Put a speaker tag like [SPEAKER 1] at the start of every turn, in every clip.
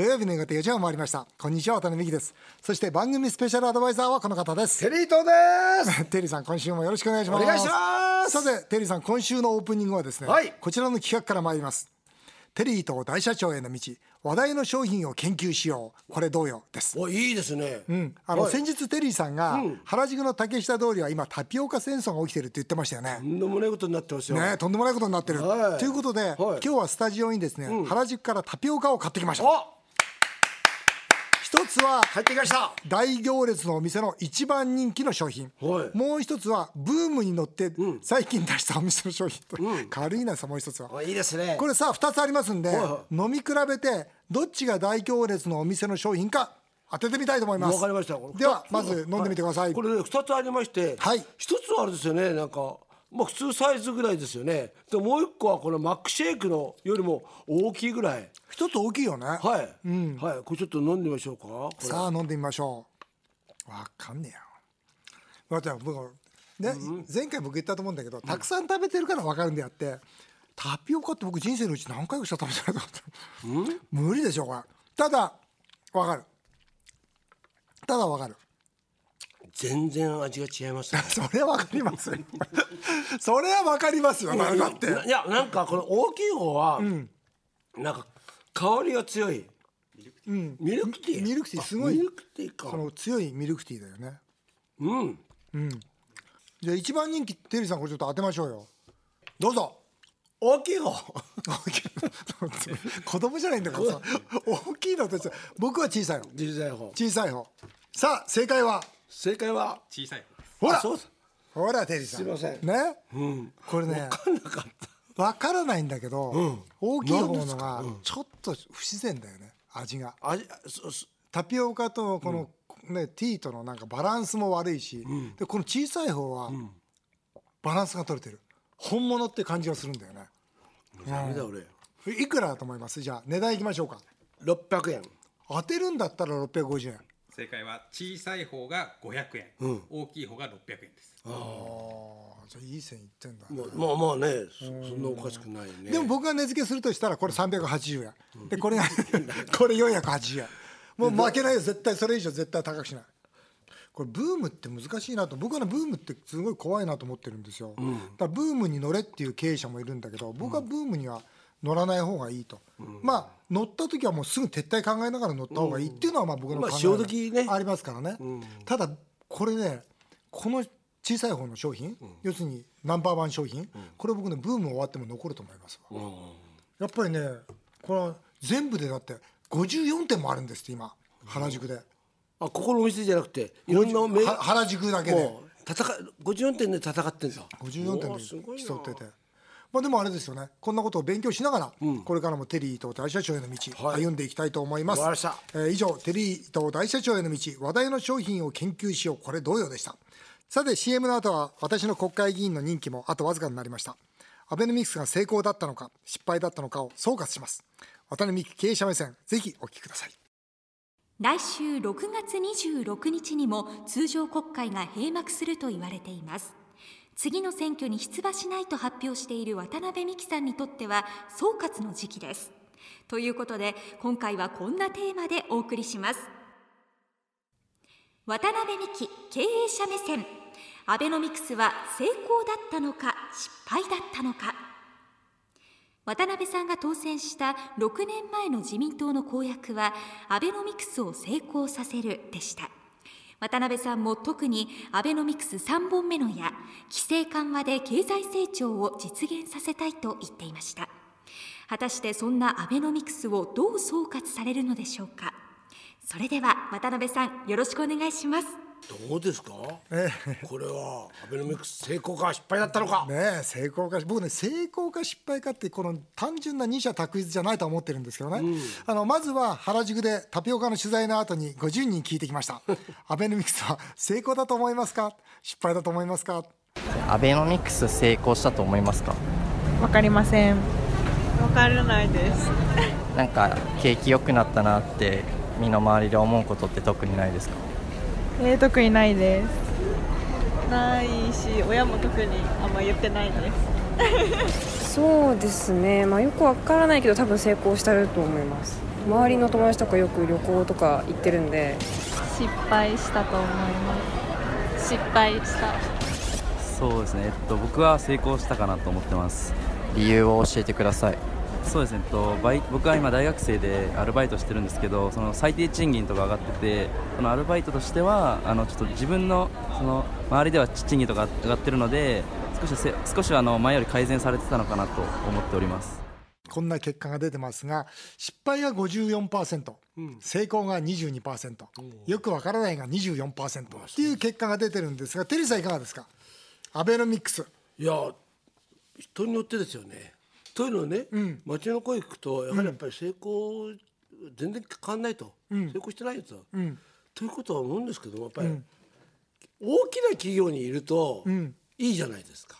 [SPEAKER 1] 土曜日の夕方4時を回りました。こんにちは渡辺美希です。そして番組スペシャルアドバイザーはこの方です。
[SPEAKER 2] テリー東です。
[SPEAKER 1] テリーさん今週もよろしくお願いします。
[SPEAKER 2] お願いします。
[SPEAKER 1] さてテリーさん今週のオープニングはですね、
[SPEAKER 2] はい。
[SPEAKER 1] こちらの企画から参ります。テリーと大社長への道話題の商品を研究しよう。これどうよ？です。
[SPEAKER 2] おいいですね。
[SPEAKER 1] うん、あの、
[SPEAKER 2] はい。
[SPEAKER 1] 先日テリーさんが、原宿の竹下通りは今タピオカ戦争が起きてるって言ってましたよね。
[SPEAKER 2] とんでもないことになってますよ。
[SPEAKER 1] ねとんでもないことになってる、
[SPEAKER 2] はい。
[SPEAKER 1] ということで、今日はスタジオにですね、原宿からタピオカを買ってきました。
[SPEAKER 2] お
[SPEAKER 1] 一つは
[SPEAKER 2] 帰ってきました。
[SPEAKER 1] 大行列のお店の一番人気の商品、
[SPEAKER 2] はい。
[SPEAKER 1] もう一つはブームに乗って最近出したお店の商品と、軽いなさもう一つは。
[SPEAKER 2] おいいですね。
[SPEAKER 1] これさ2つありますんで、
[SPEAKER 2] はいは
[SPEAKER 1] 飲み比べてどっちが大行列のお店の商品か当ててみたいと思います。
[SPEAKER 2] わかりました。
[SPEAKER 1] ではまず飲んでみてください、
[SPEAKER 2] これね二つありまして
[SPEAKER 1] はい。
[SPEAKER 2] 一つはあれですよねなんかまあ普通サイズぐらいですよね。でもう一個はこのマックシェイクのよりも大きいぐらい。
[SPEAKER 1] 一つ大きいよね。
[SPEAKER 2] はい、はい。これちょっと飲んでみましょうか。
[SPEAKER 1] さあ飲んでみましょう。わかんねえよ。だって僕ね、前回僕言ったと思うんだけどたくさん食べてるから分かるんであって。タピオカって僕人生のうち何回かしか食べてないと思って無理でしょこれ。ただ分かる。ただ分かる
[SPEAKER 2] 全然味が違いますね。
[SPEAKER 1] それは分かりますよ。それは分かりますよだだって。
[SPEAKER 2] いやなんかこの大きい方は、なんか香りが強い、ミルクティー。
[SPEAKER 1] ミルクティーすごい。
[SPEAKER 2] あミルクティーか。
[SPEAKER 1] その強いミルクティーだよね。
[SPEAKER 2] うん。
[SPEAKER 1] じゃあ一番人気テリーさんこれちょっと当てましょうよ。どうぞ。
[SPEAKER 2] 大きい方。
[SPEAKER 1] 子供じゃないんだからさ。大きい。のとさ僕は小さいの
[SPEAKER 2] 小さい方。
[SPEAKER 1] 小さい方。さあ正解は？
[SPEAKER 2] 正解は？
[SPEAKER 3] 小さい方です。
[SPEAKER 1] ほら！
[SPEAKER 2] あそうだ
[SPEAKER 1] ほらテリーさん。
[SPEAKER 2] すいません。
[SPEAKER 1] ね、これね
[SPEAKER 2] 分かんなかった。
[SPEAKER 1] 分からないんだけど、大きい方のがちょっと不自然だよね。味が。
[SPEAKER 2] 味そそ。
[SPEAKER 1] タピオカとこの、ね、ティーとのなんかバランスも悪いし、でこの小さい方はバランスが取れてる。本物って感じがするんだよね。
[SPEAKER 2] ダメだ俺。
[SPEAKER 1] いくらだと思います？じゃあ値段いきましょうか。
[SPEAKER 2] 600円。
[SPEAKER 1] 当てるんだったら650円
[SPEAKER 3] 正解は小さい方が500円、大きい方が600円です。
[SPEAKER 1] ああじゃあいい線いってんだ、
[SPEAKER 2] まあまあまあねそそんなおかしくないよね
[SPEAKER 1] でも僕が値付けするとしたらこれ380円、でこれが これ480円。もう負けないよ絶対それ以上絶対高くしない。これブームって難しいなと僕はねブームってすごい怖いなと思ってるんですよ、だからブームに乗れっていう経営者もいるんだけど僕はブームには乗らない方がいいと、まあ乗った時はもうすぐ撤退考えながら乗った方がいいっていうのはまあ僕の考え
[SPEAKER 2] まあ
[SPEAKER 1] りますからね、ただこれねこの小さい方の商品、要するにナンバーワン商品、これ僕ねブーム終わっても残ると思いますわ、やっぱりねこの全部でだって54店もあるんですって今。原宿で、
[SPEAKER 2] あここのお店じゃなくていろんな
[SPEAKER 1] 原宿だけで。
[SPEAKER 2] 戦い54点で戦ってんだ。
[SPEAKER 1] 54
[SPEAKER 2] お
[SPEAKER 1] 店
[SPEAKER 2] ーすごいな。
[SPEAKER 1] で競っててまあでもあれですよね。こんなことを勉強しながら、これからもテリーと大社長への道、
[SPEAKER 2] はい。
[SPEAKER 1] 歩んでいきたいと思います。えー以上テリーと大社長への道話題の商品を研究しようこれ同様でした。さて CM の後は私の国会議員の任期もあとわずかになりました。アベノミクスが成功だったのか失敗だったのかを総括します。渡辺美希経営者目線ぜひお聞きください。
[SPEAKER 4] 来週6月26日にも通常国会が閉幕すると言われています次の選挙に出馬しないと発表している渡辺美樹さんにとっては総括の時期です。ということで今回はこんなテーマでお送りします。渡辺美樹経営者目線。アベノミクスは成功だったのか失敗だったのか。渡辺さんが当選した6年前の自民党の公約はアベノミクスを成功させるでした。渡辺さんも特にアベノミクス3本目の矢規制緩和で経済成長を実現させたいと言っていました。果たしてそんなアベノミクスをどう総括されるのでしょうか。それでは渡辺さんよろしくお願いします。
[SPEAKER 2] どうですか？これはアベノミクス成功か失敗だったのか？
[SPEAKER 1] ねえ成功か僕ね成功か失敗かってこの単純な二者択一じゃないと思ってるんですけどね、あのまずは原宿でタピオカの取材の後に50人聞いてきました。アベノミクスは成功だと思いますか？失敗だと思いますか？
[SPEAKER 5] アベノミクス成功したと思いますか？
[SPEAKER 6] わかりません。わからないです。
[SPEAKER 5] なんか景気良くなったなって身の回りで思うことって特にないですか？
[SPEAKER 6] えー、特にないです。ないし、親も特にあんま言ってないです。
[SPEAKER 7] そうですね、まあ、よくわからないけど多分成功してると思います。周りの友達とかよく旅行とか行ってるんで。
[SPEAKER 6] 失敗したと思います。失敗した。
[SPEAKER 8] そうですね、えっと、僕は成功したかなと思ってます。
[SPEAKER 5] 理由を教えてください
[SPEAKER 8] そうですね、と、バイ僕は今大学生でアルバイトしてるんですけどその最低賃金とか上がっててそのアルバイトとしてはあのちょっと自分のその周りでは賃金とか上がってるので少しせ少しあの前より改善されてたのかなと思っております。
[SPEAKER 1] こんな結果が出てますが失敗が54%、成功が22%、よくわからないが24%っていう結果が出てるんですがテリーさんいかがですか？アベノミクス。
[SPEAKER 2] いや人によってですよねというのはね、街の声聞くとやはりやっぱり成功全然変わんないと、成功してないやつは、ということは思うんですけどもやっぱり、大きな企業にいると、いいじゃないですか。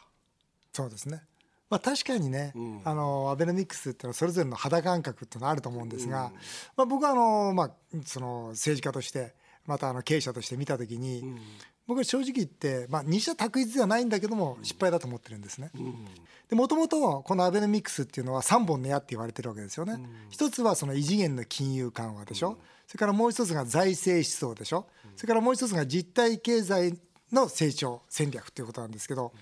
[SPEAKER 1] そうですね。まあ、確かにね、あのアベノミクスっていうのはそれぞれの肌感覚っていうのはあると思うんですが、まあ、僕はあの、まあ、その政治家としてまたあの経営者として見た時に、僕は正直言って、まあ、二者択一ではないんだけども失敗だと思ってるんですね。でもともとこのアベノミクスっていうのは3本の矢って言われてるわけですよね。一つはその異次元の金融緩和でしょ、それからもう一つが財政思想でしょ。それからもう一つが実体経済の成長戦略っていうことなんですけど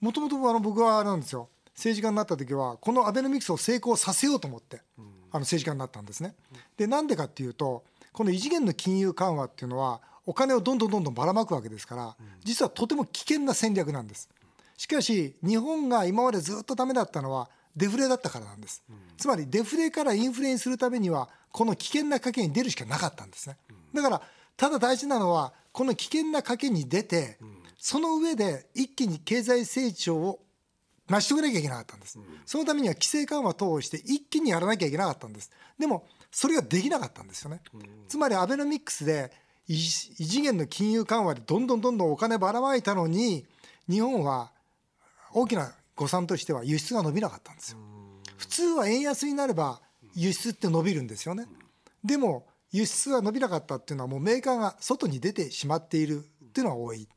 [SPEAKER 1] もともと僕はあれなんですよ。政治家になった時はこのアベノミクスを成功させようと思ってあの政治家になったんですね。でなんでかっていうとこの異次元の金融緩和っていうのはお金をどんどんどんどんばらまくわけですから実はとても危険な戦略なんです。しかし日本が今までずっとダメだったのはデフレだったからなんです。つまりデフレからインフレにするためにはこの危険な賭けに出るしかなかったんですね。だからただ大事なのはこの危険な賭けに出てその上で一気に経済成長を成し遂げなきゃいけなかったんです、そのためには規制緩和等をして一気にやらなきゃいけなかったんです。でもそれができなかったんですよね、つまりアベノミクスで異異次元の金融緩和でどんどんどんどんお金ばらまいたのに日本は大きな誤算としては輸出が伸びなかったんですよ。普通は円安になれば輸出って伸びるんですよね。でも輸出が伸びなかったっていうのはもうメーカーが外に出てしまっているっていうのが多い。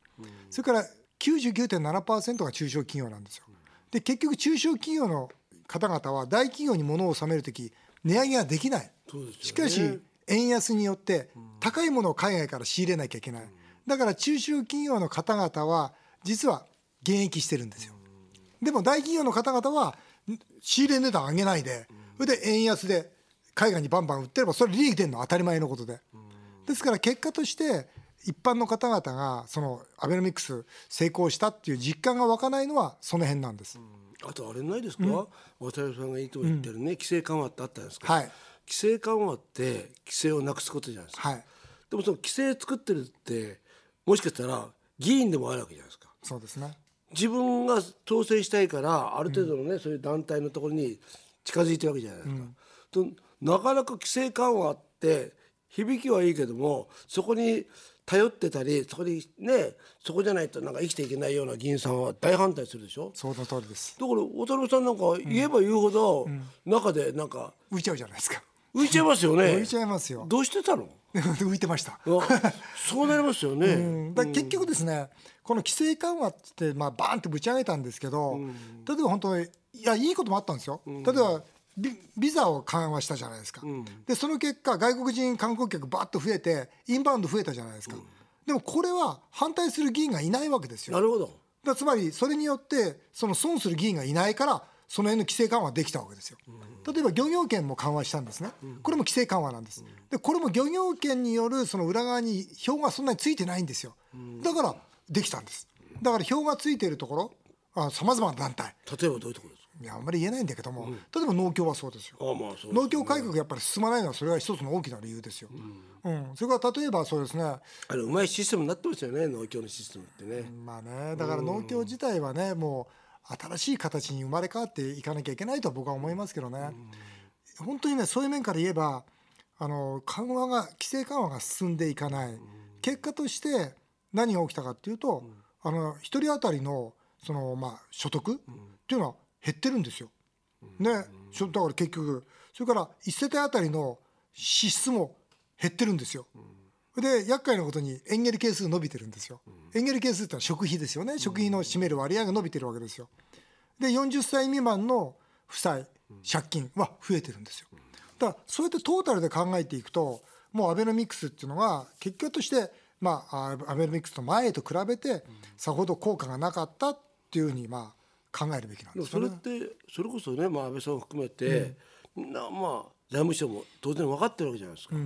[SPEAKER 1] それから99.7%が中小企業なんですよ。で結局中小企業の方々は大企業に物を納める時値上げができない、しかし円安によって高いものを海外から仕入れなきゃいけない。だから中小企業の方々は実は減益してるんですよ。でも大企業の方々は仕入れ値段上げないでそれで円安で海外にバンバン売ってればそれ利益出るのは当たり前のことで。ですから結果として一般の方々がそのアベノミクス成功したっていう実感が湧かないのはその辺なんです。
[SPEAKER 2] あとあれないですか、渡辺さんがいいと言ってるね、規制緩和ってあったじゃないですか、
[SPEAKER 1] はい
[SPEAKER 2] 規制緩和って規制をなくすことじゃないですか、
[SPEAKER 1] はい。
[SPEAKER 2] でもその規制作ってるってもしかしたら議員でもあるわけじゃないですか。
[SPEAKER 1] そうですね。
[SPEAKER 2] 自分が当選したいからある程度のね、そういう団体のところに近づいてるわけじゃないですか。となかなか規制緩和って響きはいいけどもそこに頼ってたりそこにねそこじゃないとなんか生きていけないような議員さんは大反対するでしょ。
[SPEAKER 1] その通りです。
[SPEAKER 2] だから渡辺さんなんか言えば言うほど、中でなんか
[SPEAKER 1] 浮いちゃうじゃないですか
[SPEAKER 2] 浮いちゃいますよね。
[SPEAKER 1] 浮いちゃいますよ。
[SPEAKER 2] どうしてたの？
[SPEAKER 1] 浮いてました。
[SPEAKER 2] あそうなりますよね、
[SPEAKER 1] うん。だ結局ですね、この規制緩和ってまあバーンってぶち上げたんですけど、例えば本当にいやいいこともあったんですよ、例えばビビザを緩和したじゃないですか、でその結果外国人観光客バーッと増えてインバウンド増えたじゃないですか、でもこれは反対する議員がいないわけですよ。
[SPEAKER 2] なるほど。
[SPEAKER 1] だつまりそれによってその損する議員がいないからその辺の規制緩和できたわけですよ。例えば漁業権も緩和したんですね。これも規制緩和なんです。でこれも漁業権によるその裏側に票がそんなについてないんですよ。だからできたんです。だから票がついているところさまざまな団体
[SPEAKER 2] 例えばどういうところですか？
[SPEAKER 1] いやあんまり言えないんだけども、例えば農協はそうですよ。
[SPEAKER 2] あまあそうですね
[SPEAKER 1] 農協改革がやっぱり進まないのはそれが一つの大きな理由ですよ。うん、それから例えばそうですね
[SPEAKER 2] あれうまいシステムになってますよね農協のシステムってね、
[SPEAKER 1] まあね、だから農協自体はね、もう新しい形に生まれ変わっていかなきゃいけないと僕は思いますけどね。本当にね、そういう面から言えば、あの緩和が規制緩和が進んでいかない。結果として何が起きたかっていうと、あの一人当たりのそのまあ所得っていうのは減ってるんですよ。ね、だから結局それから一世帯当たりの支出も減ってるんですよ。で厄介なことにエンゲル係数伸びてるんですよ。エンゲル係数ってのは食費ですよね。食費の占める割合が伸びてるわけですよ。で40歳未満の負債借金は増えてるんですよ。だからそうやってトータルで考えていくともうアベノミクスっていうのが結局としてまああアベノミクスの前と比べてさほど効果がなかったっていうふうにまあ考えるべきなん
[SPEAKER 2] で
[SPEAKER 1] ですよね。
[SPEAKER 2] もそれってそれこそね、まあ、安倍さんを含めて、なまあ財務省も当然分かってるわけじゃないですか。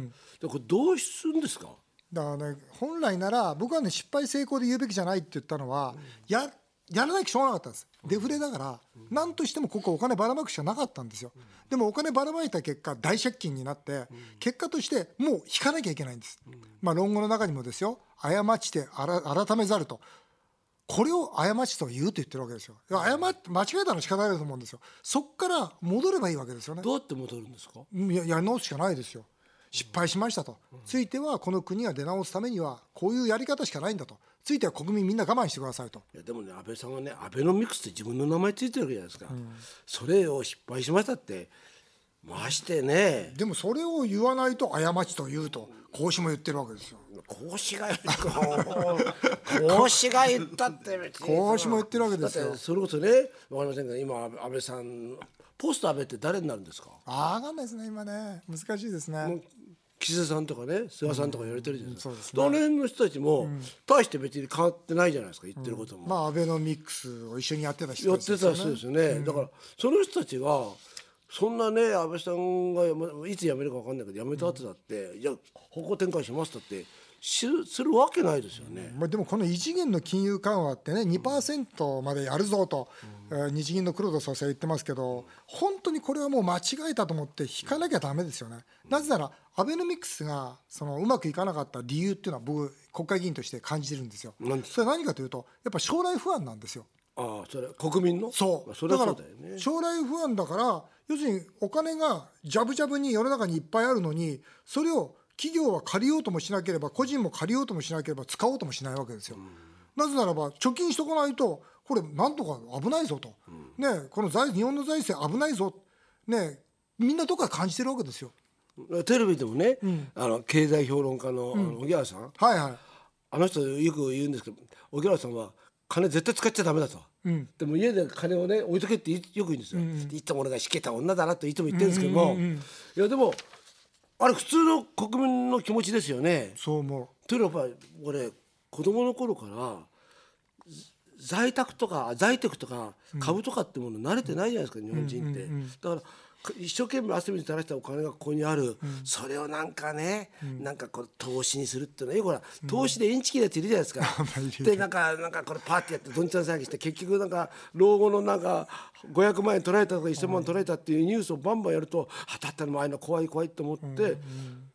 [SPEAKER 2] でこれどうするんですか？
[SPEAKER 1] だからね本来なら僕はね失敗成功で言うべきじゃないって言ったのは、ややらなきゃしょうがなかったんです。デフレだから何としてもここお金ばらまくしかなかったんですよ。でもお金ばらまいた結果大借金になって結果としてもう引かなきゃいけないんです。まあ論語の中にもですよ過ちてあら改めざると。これを過ちと言うと言ってるわけですよ。誤って間違えたのは仕方ないと思うんですよ。そっから戻ればいいわけですよね。
[SPEAKER 2] どうやって戻るんですか？
[SPEAKER 1] いややり直すしかないですよ失敗しましたと、ついてはこの国が出直すためにはこういうやり方しかないんだと。ついては国民みんな我慢してくださいと。
[SPEAKER 2] いやでもね安倍さんはねアベノミクスって自分の名前ついてるわけじゃないですか、それを失敗しましたってましてね。
[SPEAKER 1] でもそれを言わないと過ちと言うと孔子も言ってるわけですよ。
[SPEAKER 2] 孔子が言った。孔子が言ったって別に。
[SPEAKER 1] 孔子も言ってるわけですよ。
[SPEAKER 2] それこそねわかりませんが今安倍さんポスト安倍って誰になるんですか？
[SPEAKER 1] ああ分かんないですね今ね。難しいですね
[SPEAKER 2] 岸田さんとかね菅さんとか言われてるじゃないですか、
[SPEAKER 1] うんすね。
[SPEAKER 2] あの辺の人たちも、大して別に変わってないじゃないですか言ってることも、
[SPEAKER 1] まあアベノミクスを一緒にやってた人
[SPEAKER 2] やってた
[SPEAKER 1] よ
[SPEAKER 2] 人ですよね、だからその人たちがそんなね安倍さんがいつ辞めるか分かんないけど辞めた後だって、いや方向転換しますだってしするわけないですよね、
[SPEAKER 1] まあ、でもこの異次元の金融緩和ってね2%までやるぞと、えー日銀の黒田総裁言ってますけど本当にこれはもう間違えたと思って引かなきゃダメですよね。なぜならアベノミクスがそのうまくいかなかった理由っていうのは僕国会議員として感じてるんですよ。それは何かというとやっぱ将来不安なんですよ。
[SPEAKER 2] ああそれ国民の？
[SPEAKER 1] そう。だから将来不安だから要するにお金がジャブジャブに世の中にいっぱいあるのにそれを企業は借りようともしなければ個人も借りようともしなければ使おうともしないわけですよ。なぜならば貯金しとかないとこれなんとか危ないぞと、ねこの財日本の財政危ないぞ。ねみんなどっかで感じてるわけですよ。
[SPEAKER 2] テレビでもね、あの経済評論家の,、荻原さん。
[SPEAKER 1] はいはい。
[SPEAKER 2] あの人よく言うんですけど荻原さんは金絶対使っちゃダメだと、でも家で金をね置いとけっていよく言うんですよ、いつも俺がしけた女だなといつも言ってるんですけども、いやでもあれ普通の国民の気持ちですよね。
[SPEAKER 1] そう思
[SPEAKER 2] というのはやっぱり俺子供の頃から在宅とか在宅とか株とかってもの慣れてないじゃないですか、日本人って。だからか一生懸命汗水垂らしたお金がここにある、それをなんかね、なんかこう投資にするっていうの。はよくほら投資でインチキなやついるじゃないですか。でなんかなんかこれパーってやってどんちゃん騒ぎして結局なんか老後のなんか500万円取られたとか1000万円取られたっていうニュースをバンバンやると、あだったらもうああいうの怖い怖いと思って、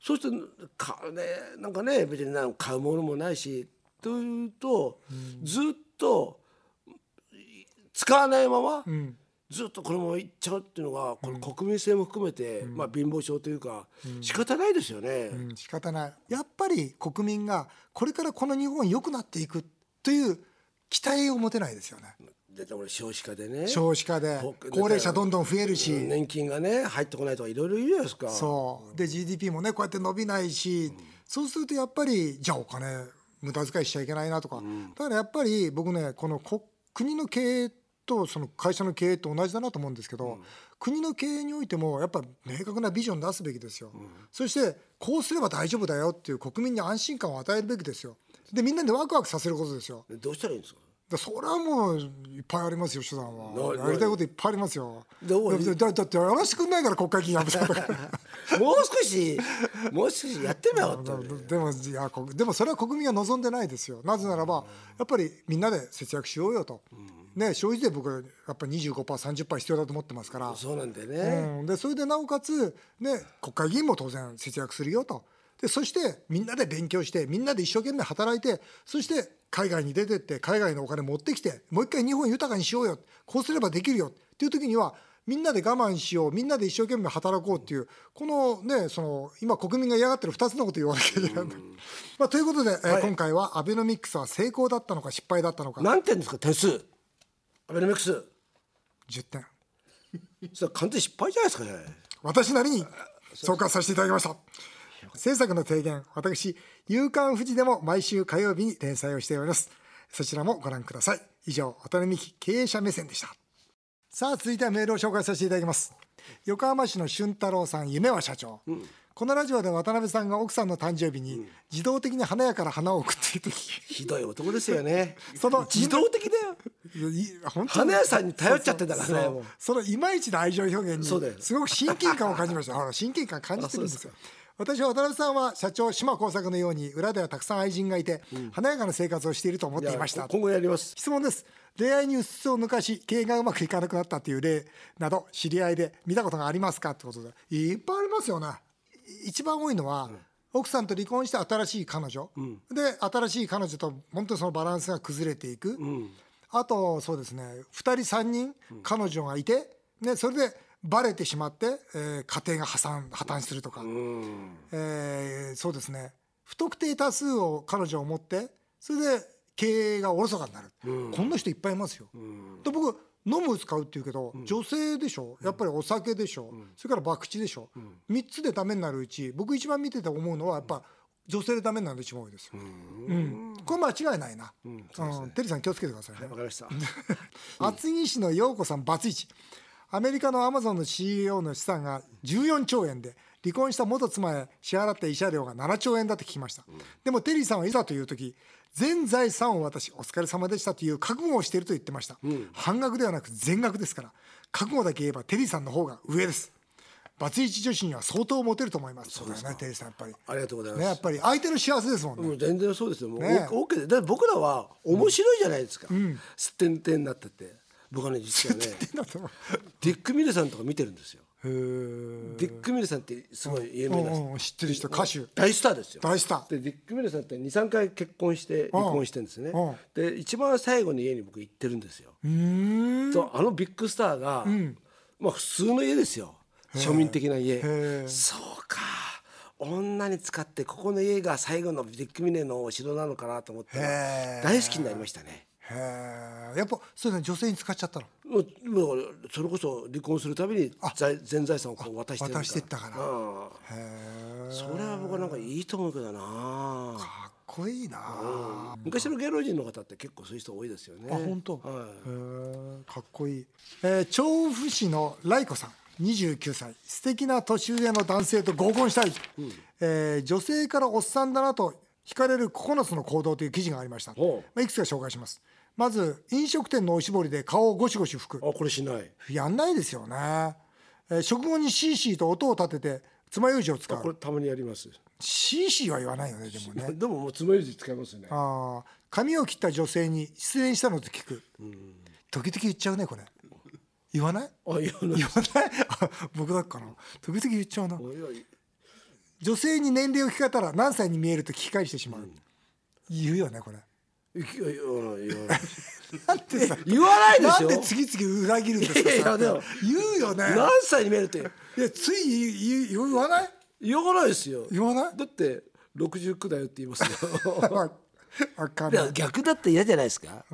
[SPEAKER 2] そうするとか、ね、なんかね別になんか買うものもないしというと、ずっと使わないまま、ずっとこれもいっちゃうっていうのがこの国民性も含めて、まあ、貧乏症というか、仕方ないですよね。
[SPEAKER 1] うん、仕方ない。やっぱり国民がこれからこの日本良くなっていくという期待を持てないですよね。
[SPEAKER 2] で俺少子化でね。
[SPEAKER 1] 少子化で
[SPEAKER 2] ほ
[SPEAKER 1] 高齢者どんどん増えるし、
[SPEAKER 2] 年金がね入ってこないとかいろいろ言うじゃないですか。
[SPEAKER 1] そう。で GDP もねこうやって伸びないし、そうするとやっぱりじゃあお金無駄遣いしちゃいけないなとか、だからやっぱり僕ねこのこ国の経営とその会社の経営と同じだなと思うんですけど、国の経営においてもやっぱ明確なビジョン出すべきですよ、そしてこうすれば大丈夫だよっていう国民に安心感を与えるべきですよ。でみんなでワクワクさせることですよ。
[SPEAKER 2] どうしたらいいんですか？
[SPEAKER 1] だそれはもういっぱいありますよ手段は。
[SPEAKER 2] な
[SPEAKER 1] やりたいこといっぱいありますよ。だだだってやらせてくんないから国会議員辞めたか。ら
[SPEAKER 2] もう少しもう少しやってみようと。
[SPEAKER 1] でもいやこでもそれは国民が望んでないですよ。なぜならばやっぱりみんなで節約しようよと、ね、消費税僕やっぱり 25%30% 必要だと思ってますから。
[SPEAKER 2] そうなんだよね。
[SPEAKER 1] うん、でそれでなおかつ、ね、国会議員も当然節約するよと。でそしてみんなで勉強してみんなで一生懸命働いてそして海外に出てって海外のお金持ってきてもう一回日本豊かにしようよ。こうすればできるよ。っていう時にはみんなで我慢しようみんなで一生懸命働こうっていうこのねその今国民が嫌がってる2つのこと言わなきゃいけない。ん。だ、まあ、ということで、えー今回はアベノミクスは成功だったのか失敗だったのか。
[SPEAKER 2] 何点ですか点数。アベノミクス。
[SPEAKER 1] 10点
[SPEAKER 2] それ完全に失敗じゃないですかね。
[SPEAKER 1] 私なりに総括させていただきました。制作の提言私「夕刊富士」でも毎週火曜日に連載をしております。そちらもご覧ください。以上渡辺美希経営者目線でした。さあ続いてはメールを紹介させていただきます。横浜市の俊太郎さん夢は社長、このラジオで渡辺さんが奥さんの誕生日に自動的に花屋から花を送っている時。
[SPEAKER 2] ひどい男ですよね。
[SPEAKER 1] その
[SPEAKER 2] 自動的だよ。花屋さんに頼っちゃってんだからね
[SPEAKER 1] そのいまいちの愛情表現にすごく親近感を感じました。親近感感じてるんですよ。私は渡辺さんは社長島耕作のように裏ではたくさん愛人がいて、華やかな生活をしていると思っていました。
[SPEAKER 2] や今後やります。
[SPEAKER 1] 質問です。恋愛にうっすを抜かし経営がうまくいかなくなったっていう例など知り合いで見たことがありますかってことで。いっぱいありますよね一番多いのは、奥さんと離婚して新しい彼女、で新しい彼女と本当にそのバランスが崩れていく、あとそうですね2人3人彼女がいて、ね、それでバレてしまって、えー家庭が破産破綻するとか、えーそうですね。不特定多数を彼女を持ってそれで経営がおろそかになる、こんな人いっぱいいますよ。で僕飲む使うっていうけど、女性でしょ？やっぱりお酒でしょ、それから博打でしょ、3つでダメになるうち僕一番見てて思うのはやっぱ女性でダメになるの一番多いです。よ。うん。これ間違いないな。うん。テリーさん気をつけてくださいね。
[SPEAKER 2] わかりました。
[SPEAKER 1] 厚木市の陽子さんバツイチアメリカのアマゾンの CEO の資産が14兆円で離婚した元妻へ支払った慰謝料が7兆円だと聞きました、でもテリーさんはいざという時全財産を渡しお疲れ様でしたという覚悟をしていると言ってました、半額ではなく全額ですから覚悟だけ言えばテリーさんの方が上です。バツイチ女子には相当モテると思います。そうだよねテリーさんやっぱり。
[SPEAKER 2] ありがとうございます、
[SPEAKER 1] ねやっぱり相手の幸せですもんね、
[SPEAKER 2] もう全然そうですよ。もう、
[SPEAKER 1] ね。
[SPEAKER 2] オーケーでだって僕らは面白いじゃないですか、すってんてんになってて僕はね実はねディック・ミルさんとか見てるんですよ。ディック・ミルさんってすごい有名な
[SPEAKER 1] うんうん知ってる人歌手。
[SPEAKER 2] 大スターですよ。
[SPEAKER 1] 大スター。
[SPEAKER 2] でディック・ミルさんって23回結婚して離婚してるんですね。
[SPEAKER 1] うん
[SPEAKER 2] で一番最後の家に僕行ってるんですよ。
[SPEAKER 1] うーん。
[SPEAKER 2] とあのビッグスターが、まあ普通の家ですよ。庶民的な家。
[SPEAKER 1] へ
[SPEAKER 2] そうか。女に使ってここの家が最後のディック・ミネのお城なのかなと思って大好きになりましたね
[SPEAKER 1] へえやっぱそういうの女性に使っちゃったの？
[SPEAKER 2] もうもうそれこそ離婚するたびに財全財産をこう渡してる
[SPEAKER 1] 渡してったから。
[SPEAKER 2] うん
[SPEAKER 1] へえ
[SPEAKER 2] それは僕はなんかいいと思うけどな。
[SPEAKER 1] かっこいいな。あ
[SPEAKER 2] 昔の芸能人の方って結構そういう人多いですよね。
[SPEAKER 1] 本当、
[SPEAKER 2] はい。
[SPEAKER 1] へえかっこいい、えー、調布市のライコさん。29歳。素敵な年上の男性と合コンしたい、えー女性からおっさんだなと惹かれる9つの行動という記事がありました、
[SPEAKER 2] ほ
[SPEAKER 1] まあ、いくつか紹介します。まず飲食店のおしぼりで顔をゴシゴシ拭く。
[SPEAKER 2] あこれしない。
[SPEAKER 1] やんないですよね、えー食後にシーシーと音を立てて爪楊枝を使う。
[SPEAKER 2] あこれたまにやります。
[SPEAKER 1] シーシーは言わないよねでもね。
[SPEAKER 2] でももう爪楊枝使いますよね。
[SPEAKER 1] あー髪を切った女性に失恋したのと聞く。時々言っちゃうねこれ。言わない？
[SPEAKER 2] あ
[SPEAKER 1] 言わない。あ 僕だっかな。時々言っちゃうな女性に年齢を聞かれたら何歳に見えると聞き返してしまう、言うよねこれ。
[SPEAKER 2] いやい言わない
[SPEAKER 1] なんてさ
[SPEAKER 2] 言わないでしょ
[SPEAKER 1] なんで次々裏切るんですか
[SPEAKER 2] いやいやでも
[SPEAKER 1] 言うよね
[SPEAKER 2] 何歳に見えるって
[SPEAKER 1] いやつい言言言わない
[SPEAKER 2] 言わないですよ
[SPEAKER 1] 言わない
[SPEAKER 2] だって69だよって言いますよ
[SPEAKER 1] わわかんない
[SPEAKER 2] や逆だって嫌じゃないですか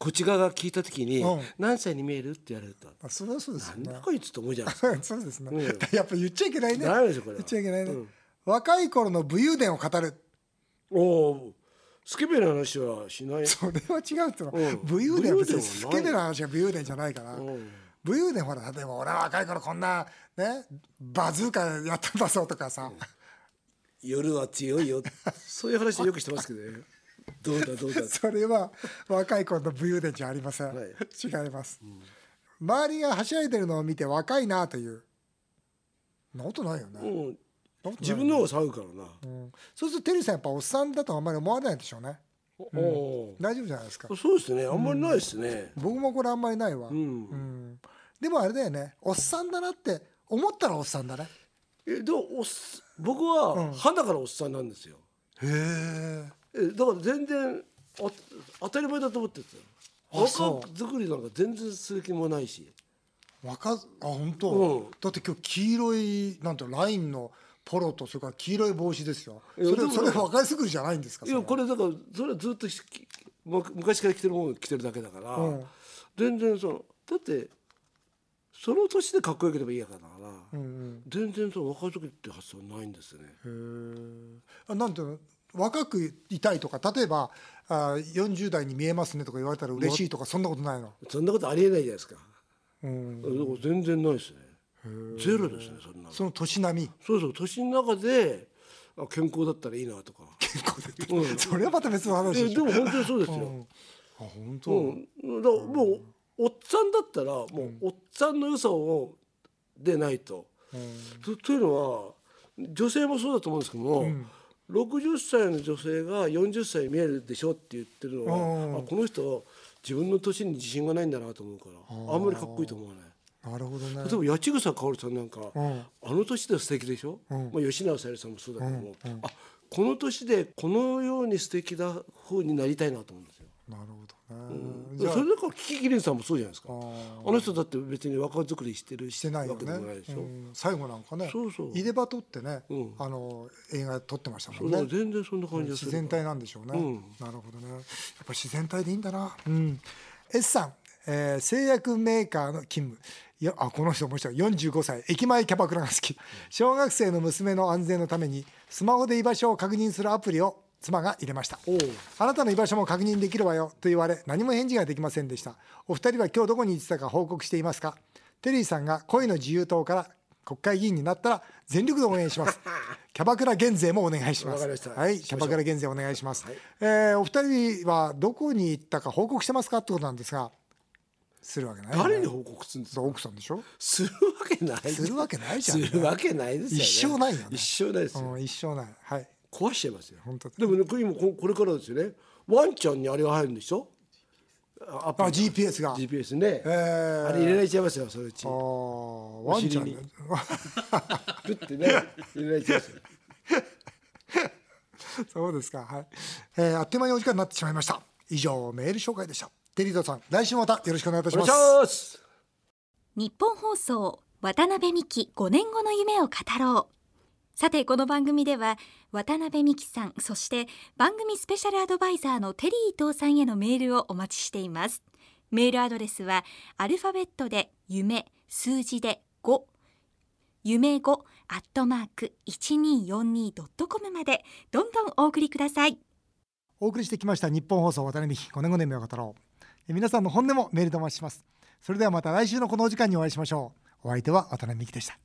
[SPEAKER 2] こっち側が聞いた時に
[SPEAKER 1] うん。
[SPEAKER 2] 何歳に見えるって言われると。
[SPEAKER 1] あそれはそうですよね。
[SPEAKER 2] なんだこいつと思うじゃないですか
[SPEAKER 1] そうですね、
[SPEAKER 2] うん。
[SPEAKER 1] やっぱ言っちゃいけないね。
[SPEAKER 2] ダメですよこれは。
[SPEAKER 1] 言っちゃいけないね、
[SPEAKER 2] うん。
[SPEAKER 1] 若い頃の武勇伝を語る。
[SPEAKER 2] おおスケベな話はしない。
[SPEAKER 1] それは違うってのは、
[SPEAKER 2] うん。
[SPEAKER 1] 武勇伝は別にスケベな話が武勇伝じゃないから、
[SPEAKER 2] ん
[SPEAKER 1] 武勇伝ほら例えば俺は若い頃こんなねバズーカやったんだぞとかさ、
[SPEAKER 2] 夜は強いよ。そういう話よくしてますけどねどうだどうだ？
[SPEAKER 1] それは若い頃の武勇伝じゃありません、
[SPEAKER 2] はい。
[SPEAKER 1] 違います、周りがはしゃいでるのを見て若いなという。なことないよね、
[SPEAKER 2] うん
[SPEAKER 1] そんなことない
[SPEAKER 2] 自分の方が騒ぐからな。
[SPEAKER 1] うん。そうするとテリーさんやっぱおっさんだとあんまり思わないでしょうね。
[SPEAKER 2] おお
[SPEAKER 1] 大丈夫じゃないですか。
[SPEAKER 2] そうですね。あんまりないですね。
[SPEAKER 1] 僕もこれあんまりないわ、
[SPEAKER 2] うん。
[SPEAKER 1] うん。でもあれだよね。おっさんだなって思ったらおっさんだね。
[SPEAKER 2] えでもおっす僕は肌からおっさんなんですよ。
[SPEAKER 1] へえ
[SPEAKER 2] えだから全然あ当たり前だと思ってたよ。
[SPEAKER 1] あそう。
[SPEAKER 2] 若作りなんか全然する気もないし。
[SPEAKER 1] 若あ本当、
[SPEAKER 2] うん。
[SPEAKER 1] だって今日黄色いなんてラインのポロとそれから黄色い帽子ですよ。そ
[SPEAKER 2] いやでも
[SPEAKER 1] れそれ若い作りじゃないんですか？
[SPEAKER 2] いやこれだからそれはずっとしむ昔から着てるものを着てるだけだから、
[SPEAKER 1] うん。
[SPEAKER 2] 全然そのだってその年でかっこよければいいやから、
[SPEAKER 1] うんうん。
[SPEAKER 2] 全然その若作りって発想ないんですよね。
[SPEAKER 1] へえなんていうの？若くいたいとか例えばあ40代に見えますねとか言われたら嬉しいとかそんなことないの？
[SPEAKER 2] そんなことありえないじゃないですか。
[SPEAKER 1] うん。
[SPEAKER 2] 全然ないですね。ゼロですねそんなの。
[SPEAKER 1] その年並み？
[SPEAKER 2] そうそう年の中であ健康だったらいいなとか。
[SPEAKER 1] 健康で、
[SPEAKER 2] うん。
[SPEAKER 1] それはまた別の話
[SPEAKER 2] え
[SPEAKER 1] で
[SPEAKER 2] でも本当にそうです
[SPEAKER 1] うん。
[SPEAKER 2] よ、
[SPEAKER 1] あ本当、
[SPEAKER 2] うん、だもうおっさんだったらもうおっさんの良さをでないと。とというのは女性もそうだと思うんですけども、60歳の女性が40歳見えるでしょって言ってるのは、
[SPEAKER 1] うん
[SPEAKER 2] あこの人自分の年に自信がないんだなと思うからあんまりかっこいいと思わない？
[SPEAKER 1] なるほどね。
[SPEAKER 2] 例えば八千草薫さんなんか、
[SPEAKER 1] うん。
[SPEAKER 2] あの年で素敵でしょ、
[SPEAKER 1] ん。
[SPEAKER 2] まあ、吉永小百合さんもそうだけども、あこの年でこのように素敵な風になりたいなと思うんですよ。
[SPEAKER 1] なるほどね、じゃあ
[SPEAKER 2] それだからキキキリンさんもそうじゃないですか。
[SPEAKER 1] あ
[SPEAKER 2] あの人だって別に若作りしてる
[SPEAKER 1] してないよ
[SPEAKER 2] わけで
[SPEAKER 1] ね
[SPEAKER 2] もないでしょ、
[SPEAKER 1] うん。最後なんかね
[SPEAKER 2] そうそう。
[SPEAKER 1] 入れ歯取ってね、
[SPEAKER 2] うん。
[SPEAKER 1] あの映画撮ってましたも
[SPEAKER 2] ん
[SPEAKER 1] ね。
[SPEAKER 2] 全然そんな感じ
[SPEAKER 1] 自然体なんでしょうね、
[SPEAKER 2] うん。
[SPEAKER 1] なるほどね。やっぱ自然体でいいんだな。うん。S さん、えー製薬メーカーの勤務。いやあこの人面白い。45歳。駅前キャバクラが好き。小学生の娘の安全のためにスマホで居場所を確認するアプリを妻が入れました。あなたの居場所も確認できるわよと言われ何も返事ができませんでしたお二人は今日どこに行ってたか報告していますか？テリーさんが恋の自由党から国会議員になったら全力で応援します。キャバクラ減税もお願いします。はいキャバクラ減税お願いします、えーお二人はどこに行ったか報告してますかってことなんですがするわけない
[SPEAKER 2] 誰に報告するんですか？
[SPEAKER 1] 奥さんでしょ？
[SPEAKER 2] するわけない。
[SPEAKER 1] するわけないじゃん。
[SPEAKER 2] するわけないですよ、ね、
[SPEAKER 1] 一生ないよね。
[SPEAKER 2] 一生ないですよ、
[SPEAKER 1] うん一生ない。はい
[SPEAKER 2] 壊しちゃいますよ。
[SPEAKER 1] 本当だ。
[SPEAKER 2] でもねこれ今ここれからですよね。ワンちゃんにあれが入るんでしょ？あ
[SPEAKER 1] GPS が。
[SPEAKER 2] GPS ね、
[SPEAKER 1] えー。
[SPEAKER 2] あれ入れられちゃいますよそのうち。
[SPEAKER 1] あーワンちゃんね
[SPEAKER 2] プッてね入れられちゃいますよ。
[SPEAKER 1] そうですか。はい。えーあっという間にお時間になってしまいました。以上メール紹介でした。テリードさん、来週もまたよろしくお願いいた。します。
[SPEAKER 4] 日本放送渡辺美希5年後の夢を語ろうさてこの番組では渡辺美希さんそして番組スペシャルアドバイザーのテリー伊藤さんへのメールをお待ちしていますメールアドレスはアルファベットで夢数字で5夢5アットマーク 1242.com までどんどんお送りください
[SPEAKER 1] お送りしてきました日本放送渡辺美希5年後の夢を語ろう。え皆さんの本音もメールでお待ちします。それではまた来週のこのお時間にお会いしましょう。お相手は渡辺美希でした。